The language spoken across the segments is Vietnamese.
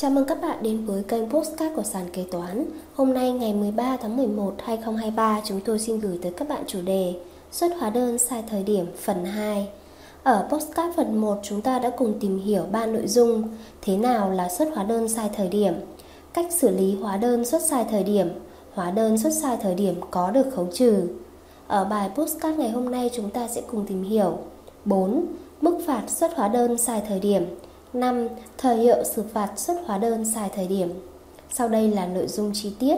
Chào mừng các bạn đến với kênh Postcard của Sàn Kế Toán. Hôm nay ngày 13 tháng 11, 2023, chúng tôi xin gửi tới các bạn chủ đề Xuất hóa đơn sai thời điểm phần 2. Ở Postcard phần 1, chúng ta đã cùng tìm hiểu ba nội dung Thế nào là xuất hóa đơn sai thời điểm Cách xử lý hóa đơn xuất sai thời điểm Hóa đơn xuất sai thời điểm có được khấu trừ Ở bài Postcard ngày hôm nay, chúng ta sẽ cùng tìm hiểu 4. Mức phạt xuất hóa đơn sai thời điểm 5. Thời hiệu xử phạt xuất hóa đơn sai thời điểm. Sau đây là nội dung chi tiết.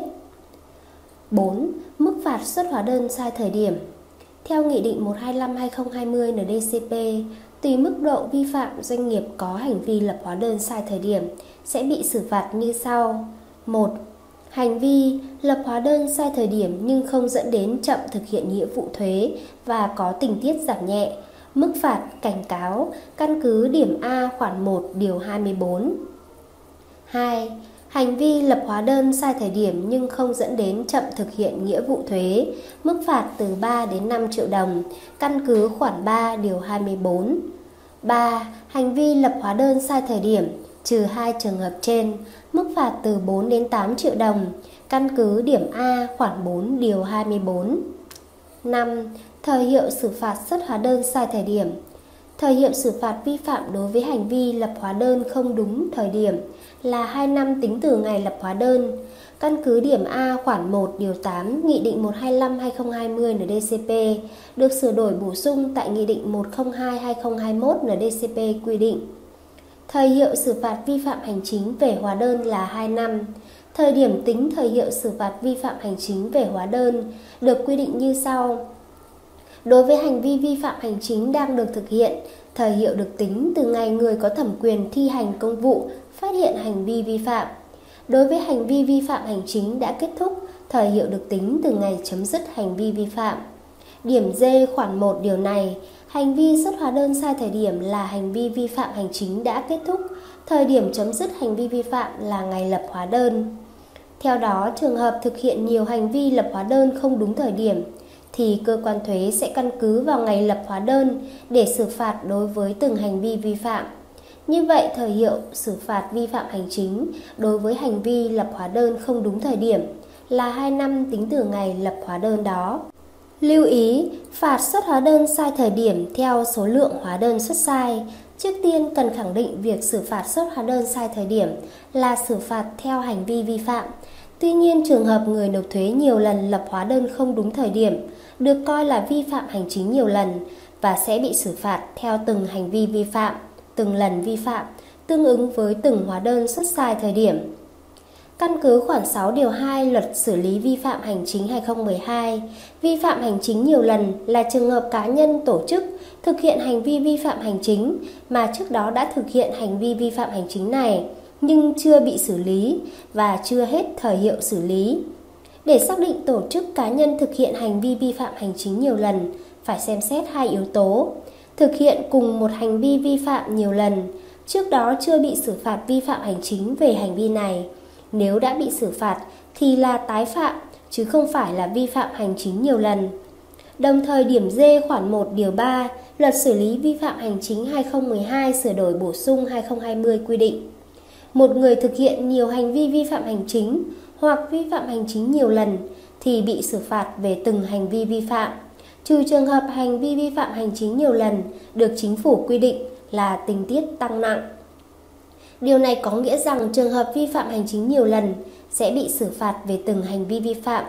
4. Mức phạt xuất hóa đơn sai thời điểm. Theo Nghị định 125/2020 NDCP, tùy mức độ vi phạm doanh nghiệp có hành vi lập hóa đơn sai thời điểm sẽ bị xử phạt như sau. 1. Hành vi lập hóa đơn sai thời điểm nhưng không dẫn đến chậm thực hiện nghĩa vụ thuế và có tình tiết giảm nhẹ Mức phạt cảnh cáo căn cứ điểm A khoản 1 điều 24. 2. Hành vi lập hóa đơn sai thời điểm nhưng không dẫn đến chậm thực hiện nghĩa vụ thuế, mức phạt từ 3 đến 5 triệu đồng, căn cứ khoản 3 điều 24. 3. Hành vi lập hóa đơn sai thời điểm, trừ hai trường hợp trên, mức phạt từ 4 đến 8 triệu đồng, căn cứ điểm A khoản 4 điều 24. 5. Thời hiệu xử phạt xuất hóa đơn sai thời điểm Thời hiệu xử phạt vi phạm đối với hành vi lập hóa đơn không đúng thời điểm là 2 năm tính từ ngày lập hóa đơn. Căn cứ điểm A khoản 1 điều 8 Nghị định 125/2020 NDCP được sửa đổi bổ sung tại Nghị định 102/2021 NDCP quy định. Thời hiệu xử phạt vi phạm hành chính về hóa đơn là 2 năm. Thời điểm tính thời hiệu xử phạt vi phạm hành chính về hóa đơn được quy định như sau. Đối với hành vi vi phạm hành chính đang được thực hiện, thời hiệu được tính từ ngày người có thẩm quyền thi hành công vụ phát hiện hành vi vi phạm. Đối với hành vi vi phạm hành chính đã kết thúc, thời hiệu được tính từ ngày chấm dứt hành vi vi phạm. Điểm D khoản 1 điều này, hành vi xuất hóa đơn sai thời điểm là hành vi vi phạm hành chính đã kết thúc, thời điểm chấm dứt hành vi vi phạm là ngày lập hóa đơn. Theo đó, trường hợp thực hiện nhiều hành vi lập hóa đơn không đúng thời điểm thì cơ quan thuế sẽ căn cứ vào ngày lập hóa đơn để xử phạt đối với từng hành vi vi phạm. Như vậy, thời hiệu xử phạt vi phạm hành chính đối với hành vi lập hóa đơn không đúng thời điểm là 2 năm tính từ ngày lập hóa đơn đó. Lưu ý, phạt xuất hóa đơn sai thời điểm theo số lượng hóa đơn xuất sai. Trước tiên cần khẳng định việc xử phạt xuất hóa đơn sai thời điểm là xử phạt theo hành vi vi phạm. Tuy nhiên, trường hợp người nộp thuế nhiều lần lập hóa đơn không đúng thời điểm được coi là vi phạm hành chính nhiều lần và sẽ bị xử phạt theo từng hành vi vi phạm, từng lần vi phạm, tương ứng với từng hóa đơn xuất sai thời điểm. Căn cứ khoản 6 điều 2 Luật xử lý vi phạm hành chính 2012, vi phạm hành chính nhiều lần là trường hợp cá nhân tổ chức thực hiện hành vi vi phạm hành chính mà trước đó đã thực hiện hành vi vi phạm hành chính này nhưng chưa bị xử lý và chưa hết thời hiệu xử lý. Để xác định tổ chức cá nhân thực hiện hành vi vi phạm hành chính nhiều lần, phải xem xét hai yếu tố. Thực hiện cùng một hành vi vi phạm nhiều lần, trước đó chưa bị xử phạt vi phạm hành chính về hành vi này. Nếu đã bị xử phạt thì là tái phạm, chứ không phải là vi phạm hành chính nhiều lần. Đồng thời điểm D khoản 1 điều 3 Luật xử lý vi phạm hành chính 2012 sửa đổi bổ sung 2020 quy định. Một người thực hiện nhiều hành vi vi phạm hành chính hoặc vi phạm hành chính nhiều lần thì bị xử phạt về từng hành vi vi phạm. Trừ trường hợp hành vi vi phạm hành chính nhiều lần được chính phủ quy định là tình tiết tăng nặng. Điều này có nghĩa rằng trường hợp vi phạm hành chính nhiều lần sẽ bị xử phạt về từng hành vi vi phạm.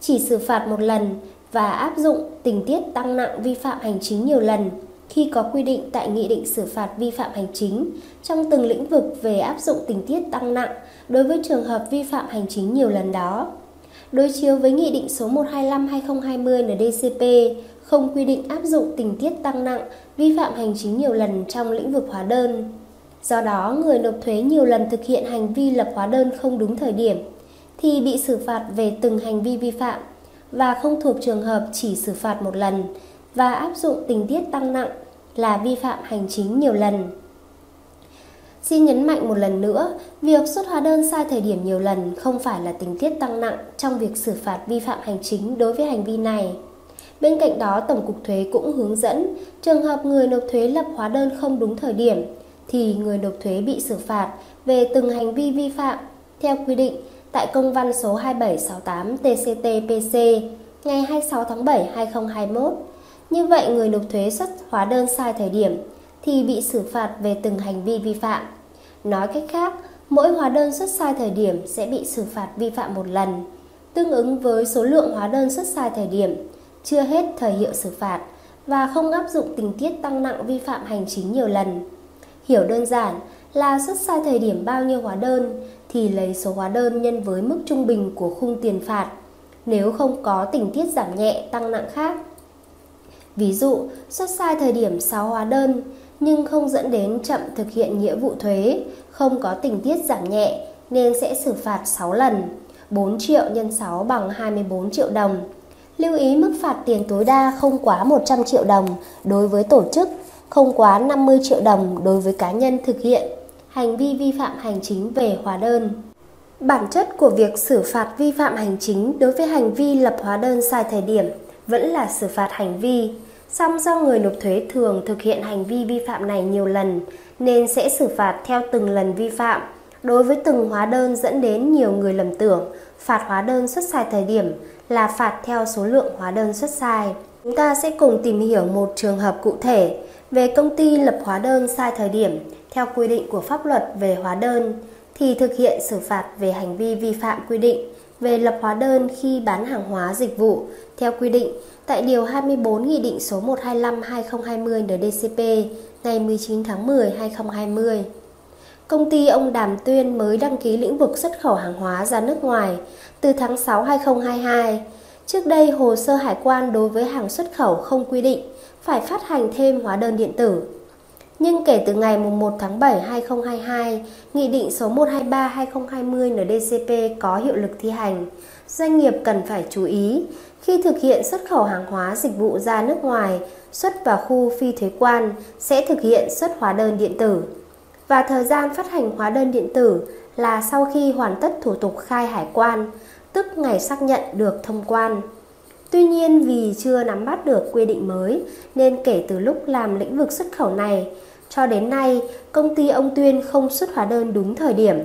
Chỉ xử phạt một lần và áp dụng tình tiết tăng nặng vi phạm hành chính nhiều lần khi có quy định tại Nghị định xử phạt vi phạm hành chính trong từng lĩnh vực về áp dụng tình tiết tăng nặng đối với trường hợp vi phạm hành chính nhiều lần đó. Đối chiếu với Nghị định số 125-2020 NDCP không quy định áp dụng tình tiết tăng nặng vi phạm hành chính nhiều lần trong lĩnh vực hóa đơn. Do đó, người nộp thuế nhiều lần thực hiện hành vi lập hóa đơn không đúng thời điểm thì bị xử phạt về từng hành vi vi phạm và không thuộc trường hợp chỉ xử phạt một lần và áp dụng tình tiết tăng nặng là vi phạm hành chính nhiều lần. Xin nhấn mạnh một lần nữa, việc xuất hóa đơn sai thời điểm nhiều lần không phải là tình tiết tăng nặng trong việc xử phạt vi phạm hành chính đối với hành vi này. Bên cạnh đó, Tổng cục Thuế cũng hướng dẫn trường hợp người nộp thuế lập hóa đơn không đúng thời điểm thì người nộp thuế bị xử phạt về từng hành vi vi phạm theo quy định tại công văn số 2768 TCT-PC ngày 26 tháng 7 2021. Như vậy, người nộp thuế xuất hóa đơn sai thời điểm thì bị xử phạt về từng hành vi vi phạm. Nói cách khác, mỗi hóa đơn xuất sai thời điểm sẽ bị xử phạt vi phạm một lần, tương ứng với số lượng hóa đơn xuất sai thời điểm, chưa hết thời hiệu xử phạt và không áp dụng tình tiết tăng nặng vi phạm hành chính nhiều lần. Hiểu đơn giản là xuất sai thời điểm bao nhiêu hóa đơn thì lấy số hóa đơn nhân với mức trung bình của khung tiền phạt nếu không có tình tiết giảm nhẹ tăng nặng khác. Ví dụ, xuất sai thời điểm 6 hóa đơn nhưng không dẫn đến chậm thực hiện nghĩa vụ thuế, không có tình tiết giảm nhẹ nên sẽ xử phạt 6 lần. 4 triệu nhân 6 bằng 24 triệu đồng. Lưu ý mức phạt tiền tối đa không quá 100 triệu đồng đối với tổ chức, không quá 50 triệu đồng đối với cá nhân thực hiện hành vi vi phạm hành chính về hóa đơn. Bản chất của việc xử phạt vi phạm hành chính đối với hành vi lập hóa đơn sai thời điểm vẫn là xử phạt hành vi, song do người nộp thuế thường thực hiện hành vi vi phạm này nhiều lần nên sẽ xử phạt theo từng lần vi phạm. Đối với từng hóa đơn dẫn đến nhiều người lầm tưởng phạt hóa đơn xuất sai thời điểm là phạt theo số lượng hóa đơn xuất sai. Chúng ta sẽ cùng tìm hiểu một trường hợp cụ thể về công ty lập hóa đơn sai thời điểm theo quy định của pháp luật về hóa đơn thì thực hiện xử phạt về hành vi vi phạm quy định về lập hóa đơn khi bán hàng hóa dịch vụ theo quy định tại Điều 24 Nghị định số 125-2020 NDCP ngày 19 tháng 10 2020. Công ty ông Đàm Tuyên mới đăng ký lĩnh vực xuất khẩu hàng hóa ra nước ngoài từ tháng 6 2022. Trước đây, hồ sơ hải quan đối với hàng xuất khẩu không quy định phải phát hành thêm hóa đơn điện tử. Nhưng kể từ ngày 1 tháng 7 2022, Nghị định số 123-2020 NDCP có hiệu lực thi hành. Doanh nghiệp cần phải chú ý khi thực hiện xuất khẩu hàng hóa dịch vụ ra nước ngoài, xuất vào khu phi thuế quan sẽ thực hiện xuất hóa đơn điện tử. Và thời gian phát hành hóa đơn điện tử là sau khi hoàn tất thủ tục khai hải quan, tức ngày xác nhận được thông quan. Tuy nhiên vì chưa nắm bắt được quy định mới nên kể từ lúc làm lĩnh vực xuất khẩu này cho đến nay công ty ông Tuyên không xuất hóa đơn đúng thời điểm.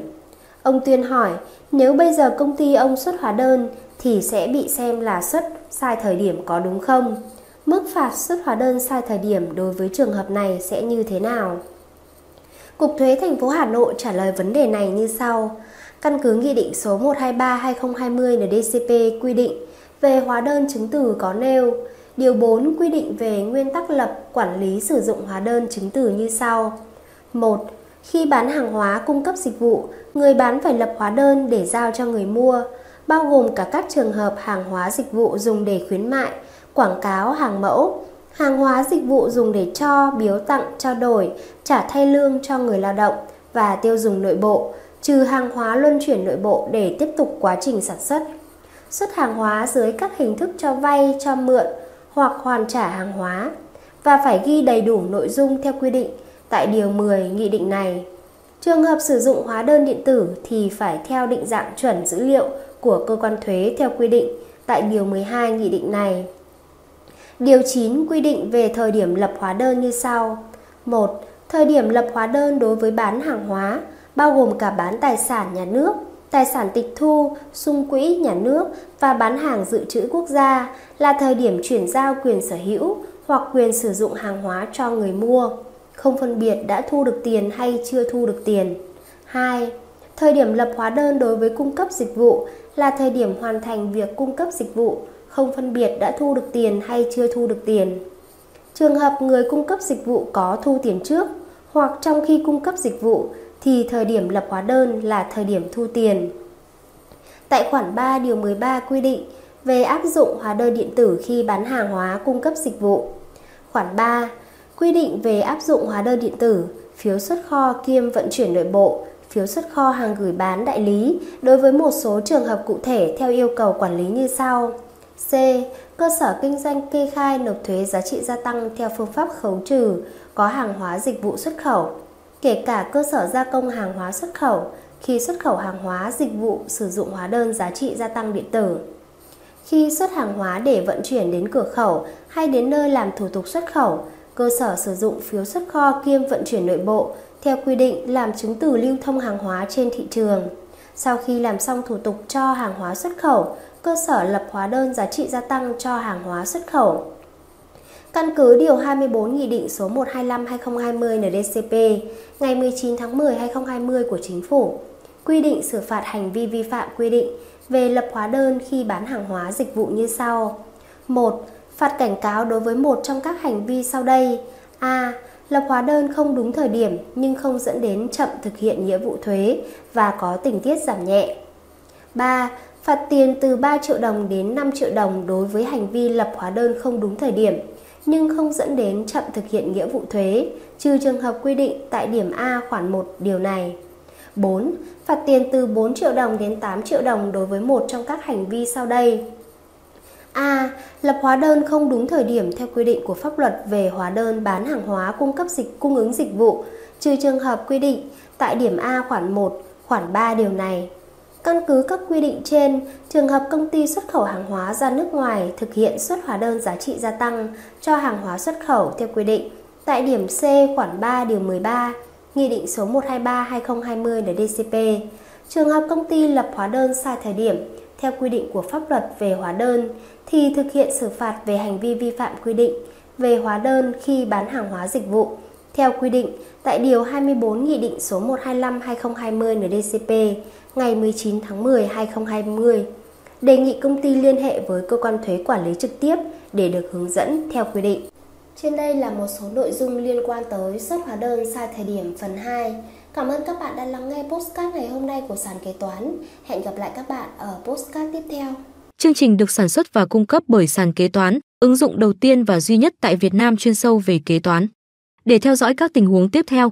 Ông Tuyên hỏi nếu bây giờ công ty ông xuất hóa đơn thì sẽ bị xem là xuất sai thời điểm có đúng không? Mức phạt xuất hóa đơn sai thời điểm đối với trường hợp này sẽ như thế nào? Cục Thuế thành phố Hà Nội trả lời vấn đề này như sau. Căn cứ Nghị định số 123-2020 NDCP quy định về hóa đơn chứng từ có nêu, Điều 4 quy định về nguyên tắc lập quản lý sử dụng hóa đơn chứng từ như sau. 1. Khi bán hàng hóa cung cấp dịch vụ, người bán phải lập hóa đơn để giao cho người mua, bao gồm cả các trường hợp hàng hóa dịch vụ dùng để khuyến mại, quảng cáo hàng mẫu, hàng hóa dịch vụ dùng để cho, biếu tặng, trao đổi, trả thay lương cho người lao động và tiêu dùng nội bộ, trừ hàng hóa luân chuyển nội bộ để tiếp tục quá trình sản xuất. Xuất hàng hóa dưới các hình thức cho vay, cho mượn hoặc hoàn trả hàng hóa và phải ghi đầy đủ nội dung theo quy định tại Điều 10 Nghị định này. Trường hợp sử dụng hóa đơn điện tử thì phải theo định dạng chuẩn dữ liệu của cơ quan thuế theo quy định tại Điều 12 Nghị định này. Điều 9 quy định về thời điểm lập hóa đơn như sau. 1. Thời điểm lập hóa đơn đối với bán hàng hóa bao gồm cả bán tài sản nhà nước, tài sản tịch thu, sung quỹ nhà nước và bán hàng dự trữ quốc gia là thời điểm chuyển giao quyền sở hữu hoặc quyền sử dụng hàng hóa cho người mua, không phân biệt đã thu được tiền hay chưa thu được tiền. 2. Thời điểm lập hóa đơn đối với cung cấp dịch vụ là thời điểm hoàn thành việc cung cấp dịch vụ, không phân biệt đã thu được tiền hay chưa thu được tiền. Trường hợp người cung cấp dịch vụ có thu tiền trước hoặc trong khi cung cấp dịch vụ thì thời điểm lập hóa đơn là thời điểm thu tiền. Tại khoản 3 điều 13 quy định về áp dụng hóa đơn điện tử khi bán hàng hóa cung cấp dịch vụ. Khoản 3 quy định về áp dụng hóa đơn điện tử, phiếu xuất kho kiêm vận chuyển nội bộ, phiếu xuất kho hàng gửi bán đại lý đối với một số trường hợp cụ thể theo yêu cầu quản lý như sau. C. Cơ sở kinh doanh kê khai nộp thuế giá trị gia tăng theo phương pháp khấu trừ có hàng hóa dịch vụ xuất khẩu kể cả cơ sở gia công hàng hóa xuất khẩu khi xuất khẩu hàng hóa dịch vụ sử dụng hóa đơn giá trị gia tăng điện tử. Khi xuất hàng hóa để vận chuyển đến cửa khẩu hay đến nơi làm thủ tục xuất khẩu, cơ sở sử dụng phiếu xuất kho kiêm vận chuyển nội bộ theo quy định làm chứng từ lưu thông hàng hóa trên thị trường. Sau khi làm xong thủ tục cho hàng hóa xuất khẩu, cơ sở lập hóa đơn giá trị gia tăng cho hàng hóa xuất khẩu. Căn cứ Điều 24 Nghị định số 125-2020 NDCP ngày 19 tháng 10 2020 của Chính phủ, quy định xử phạt hành vi vi phạm quy định về lập hóa đơn khi bán hàng hóa dịch vụ như sau. 1. Phạt cảnh cáo đối với một trong các hành vi sau đây. A. Lập hóa đơn không đúng thời điểm nhưng không dẫn đến chậm thực hiện nghĩa vụ thuế và có tình tiết giảm nhẹ. 3. Phạt tiền từ 3 triệu đồng đến 5 triệu đồng đối với hành vi lập hóa đơn không đúng thời điểm nhưng không dẫn đến chậm thực hiện nghĩa vụ thuế, trừ trường hợp quy định tại điểm A khoản 1 điều này. 4. Phạt tiền từ 4 triệu đồng đến 8 triệu đồng đối với một trong các hành vi sau đây. A. Lập hóa đơn không đúng thời điểm theo quy định của pháp luật về hóa đơn bán hàng hóa cung cấp dịch cung ứng dịch vụ, trừ trường hợp quy định tại điểm A khoản 1, khoản 3 điều này. Căn cứ các quy định trên, trường hợp công ty xuất khẩu hàng hóa ra nước ngoài thực hiện xuất hóa đơn giá trị gia tăng cho hàng hóa xuất khẩu theo quy định tại điểm C khoản 3 điều 13, Nghị định số 123/2020 NDCP. Trường hợp công ty lập hóa đơn sai thời điểm theo quy định của pháp luật về hóa đơn thì thực hiện xử phạt về hành vi vi phạm quy định về hóa đơn khi bán hàng hóa dịch vụ theo quy định tại Điều 24 Nghị định số 125-2020 NDCP ngày 19 tháng 10 2020. Đề nghị công ty liên hệ với cơ quan thuế quản lý trực tiếp để được hướng dẫn theo quy định. Trên đây là một số nội dung liên quan tới xuất hóa đơn sai thời điểm phần 2. Cảm ơn các bạn đã lắng nghe postcard ngày hôm nay của sàn kế toán. Hẹn gặp lại các bạn ở postcard tiếp theo. Chương trình được sản xuất và cung cấp bởi sàn kế toán, ứng dụng đầu tiên và duy nhất tại Việt Nam chuyên sâu về kế toán. Để theo dõi các tình huống tiếp theo,